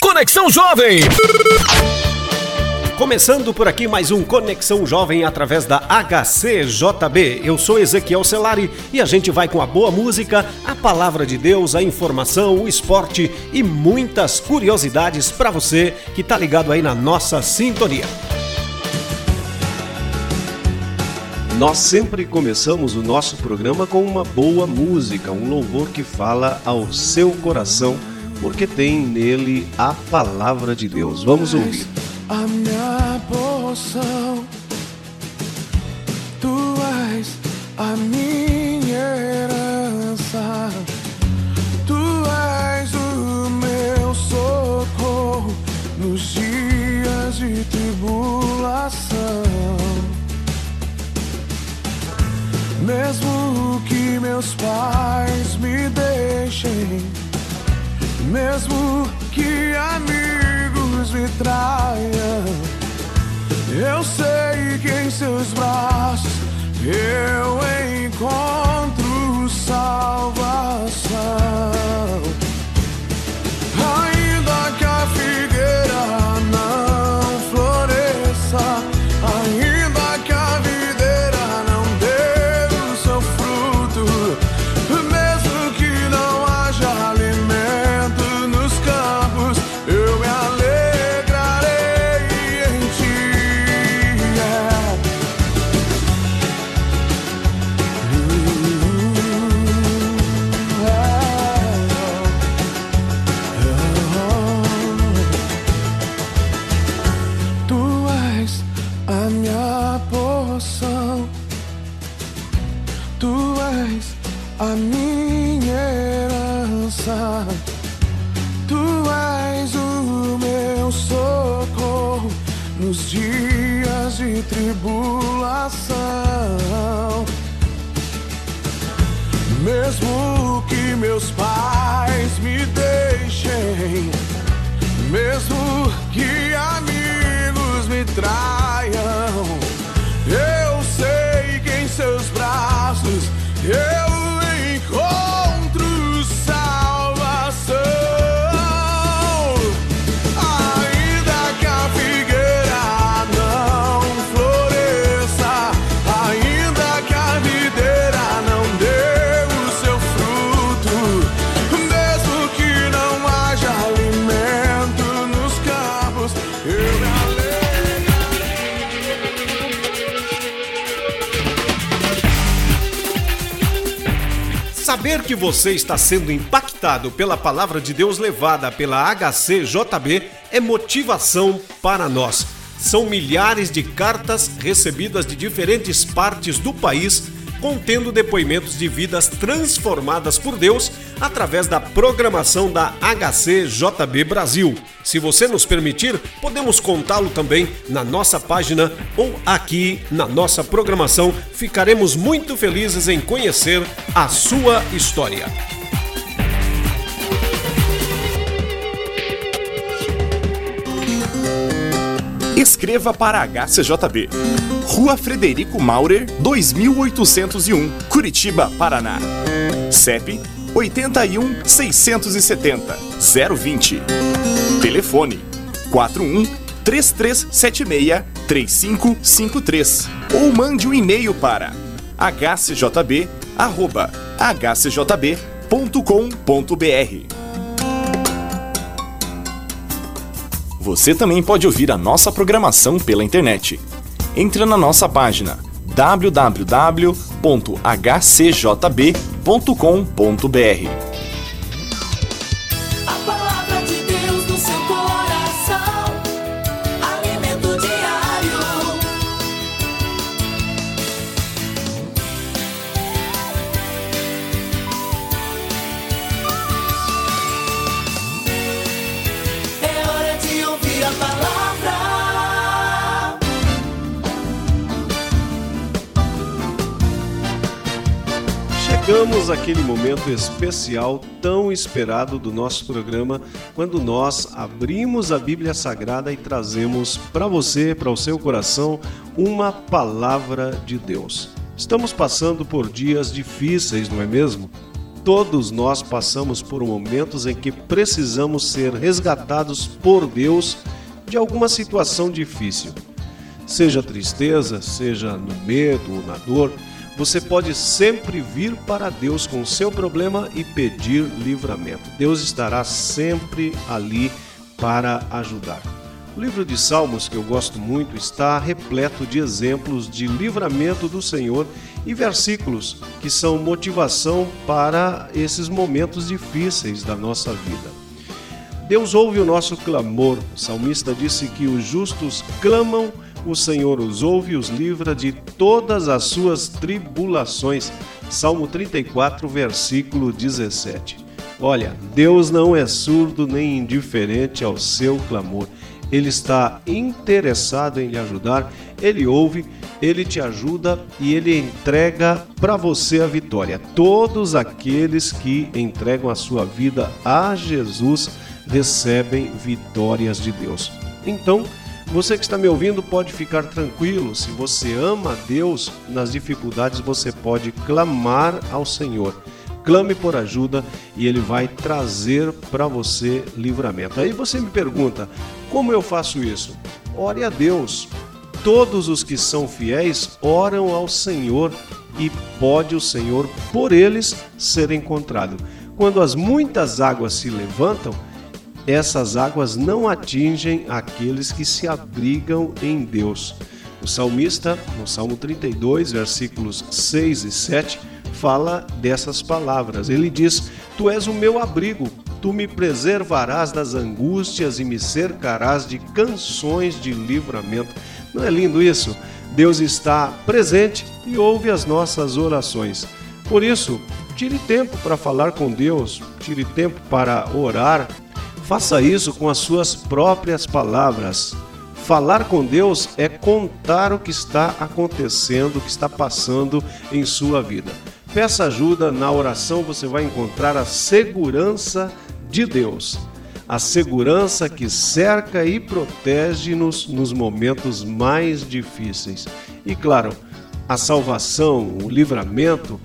Conexão Jovem. Começando por aqui mais um Conexão Jovem através da HCJB. Eu sou Ezequiel Celari e a gente vai com a boa música, a palavra de Deus, a informação, o esporte e muitas curiosidades para você que tá ligado aí na nossa sintonia. Nós sempre começamos o nosso programa com uma boa música, um louvor que fala ao seu coração, porque tem nele a palavra de Deus. Vamos ouvir a minha porção. Tu és a minha herança. Tu és o meu socorro nos dias de tribulação. Mesmo que meus pais me mesmo que amigos me traia. Eu sei que em seus braços eu encontro salvação. Tu és a minha herança, Tu és o meu socorro nos dias de tribulação. Mesmo que meus pais me deixem, mesmo que Yeah. Saber que você está sendo impactado pela palavra de Deus levada pela HCJB é motivação para nós. São milhares de cartas recebidas de diferentes partes do país contendo depoimentos de vidas transformadas por Deus através da programação da HCJB Brasil. Se você nos permitir, podemos contá-lo também na nossa página ou aqui na nossa programação. Ficaremos muito felizes em conhecer a sua história. Escreva para a HCJB. Rua Frederico Maurer, 2801, Curitiba, Paraná. CEP 81 670 020. Telefone 41 3376 3553 ou mande um e-mail para hcjb@hcjb.com.br. Você também pode ouvir a nossa programação pela internet entre na nossa página www.hcjb.com.br www.cafeinacultura.com.br. Chegamos àquele momento especial tão esperado do nosso programa, quando nós abrimos a Bíblia Sagrada e trazemos para você, para o seu coração, uma palavra de Deus. Estamos passando por dias difíceis, não é mesmo? Todos nós passamos por momentos em que precisamos ser resgatados por Deus de alguma situação difícil. Seja tristeza, seja no medo ou na dor, você pode sempre vir para Deus com o seu problema e pedir livramento. Deus estará sempre ali para ajudar. O livro de Salmos, que eu gosto muito, está repleto de exemplos de livramento do Senhor e versículos que são motivação para esses momentos difíceis da nossa vida. Deus ouve o nosso clamor. O salmista disse que os justos clamam, o Senhor os ouve e os livra de todas as suas tribulações. Salmo 34, versículo 17. Olha, Deus não é surdo nem indiferente ao seu clamor ele está interessado em lhe ajudar, ele ouve, ele te ajuda e ele entrega para você a vitória. Todos aqueles que entregam a sua vida a Jesus recebem vitórias de Deus. Então, você que está me ouvindo pode ficar tranquilo, se você ama a Deus, nas dificuldades você pode clamar ao Senhor clame por ajuda e ele vai trazer para você livramento. Aí você me pergunta: como eu faço isso? Ore a Deus. Todos os que são fiéis oram ao Senhor e pode o Senhor por eles ser encontrado. Quando as muitas águas se levantam, essas águas não atingem aqueles que se abrigam em Deus. O salmista, no Salmo 32, versículos 6 e 7, fala dessas palavras. Ele diz: Tu és o meu abrigo, tu me preservarás das angústias e me cercarás de canções de livramento. Não é lindo isso? Deus está presente e ouve as nossas orações. Por isso, tire tempo para falar com Deus, tire tempo para orar. Faça isso com as suas próprias palavras. Falar com Deus é contar o que está acontecendo, o que está passando em sua vida. Peça ajuda na oração, você vai encontrar a segurança de Deus. A segurança que cerca e protege-nos nos momentos mais difíceis. E claro, a salvação, o livramento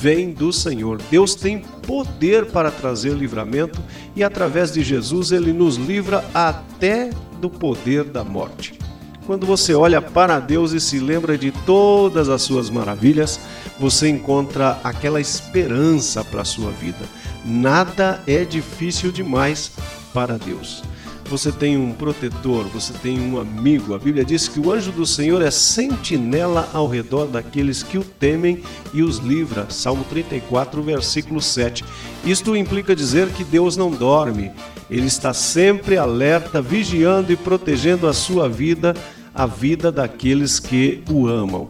vem do Senhor. Deus tem poder para trazer livramento e através de Jesus ele nos livra até do poder da morte. Quando você olha para Deus e se lembra de todas as suas maravilhas, você encontra aquela esperança para a sua vida. Nada é difícil demais para Deus. Você tem um protetor, você tem um amigo. A Bíblia diz que o anjo do Senhor é sentinela ao redor daqueles que o temem e os livra. Salmo 34, versículo 7. Isto implica dizer que Deus não dorme. Ele está sempre alerta, vigiando e protegendo a sua vida a vida daqueles que o amam.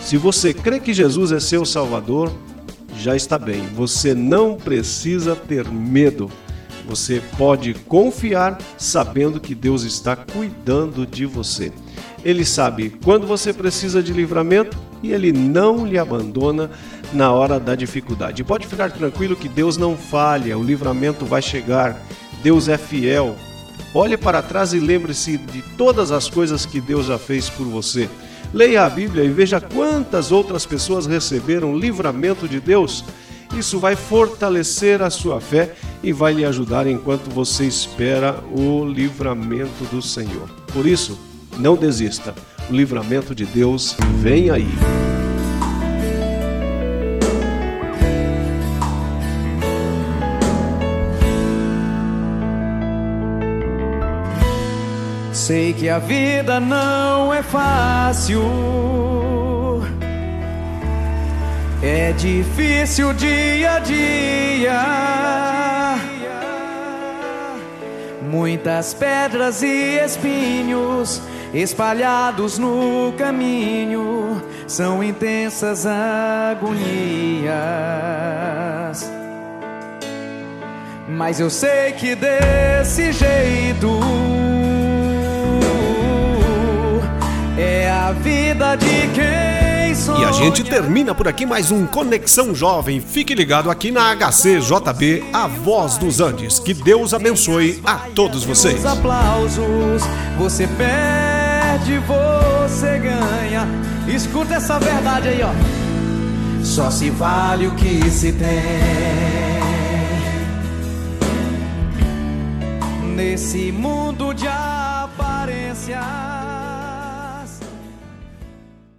Se você crê que Jesus é seu Salvador, já está bem. Você não precisa ter medo. Você pode confiar sabendo que Deus está cuidando de você. Ele sabe quando você precisa de livramento e ele não lhe abandona na hora da dificuldade. Pode ficar tranquilo que Deus não falha, o livramento vai chegar. Deus é fiel, Olhe para trás e lembre-se de todas as coisas que Deus já fez por você. Leia a Bíblia e veja quantas outras pessoas receberam livramento de Deus. Isso vai fortalecer a sua fé e vai lhe ajudar enquanto você espera o livramento do Senhor. Por isso, não desista. O livramento de Deus vem aí. Sei que a vida não é fácil. É difícil dia a dia. Muitas pedras e espinhos espalhados no caminho são intensas agonias. Mas eu sei que desse jeito é a vida de quem. E a gente termina por aqui mais um Conexão Jovem. Fique ligado aqui na HCJB, a voz dos Andes. Que Deus abençoe a todos vocês. Os aplausos, você perde, você ganha. Escuta essa verdade aí, ó. só se vale o que se tem. Nesse mundo de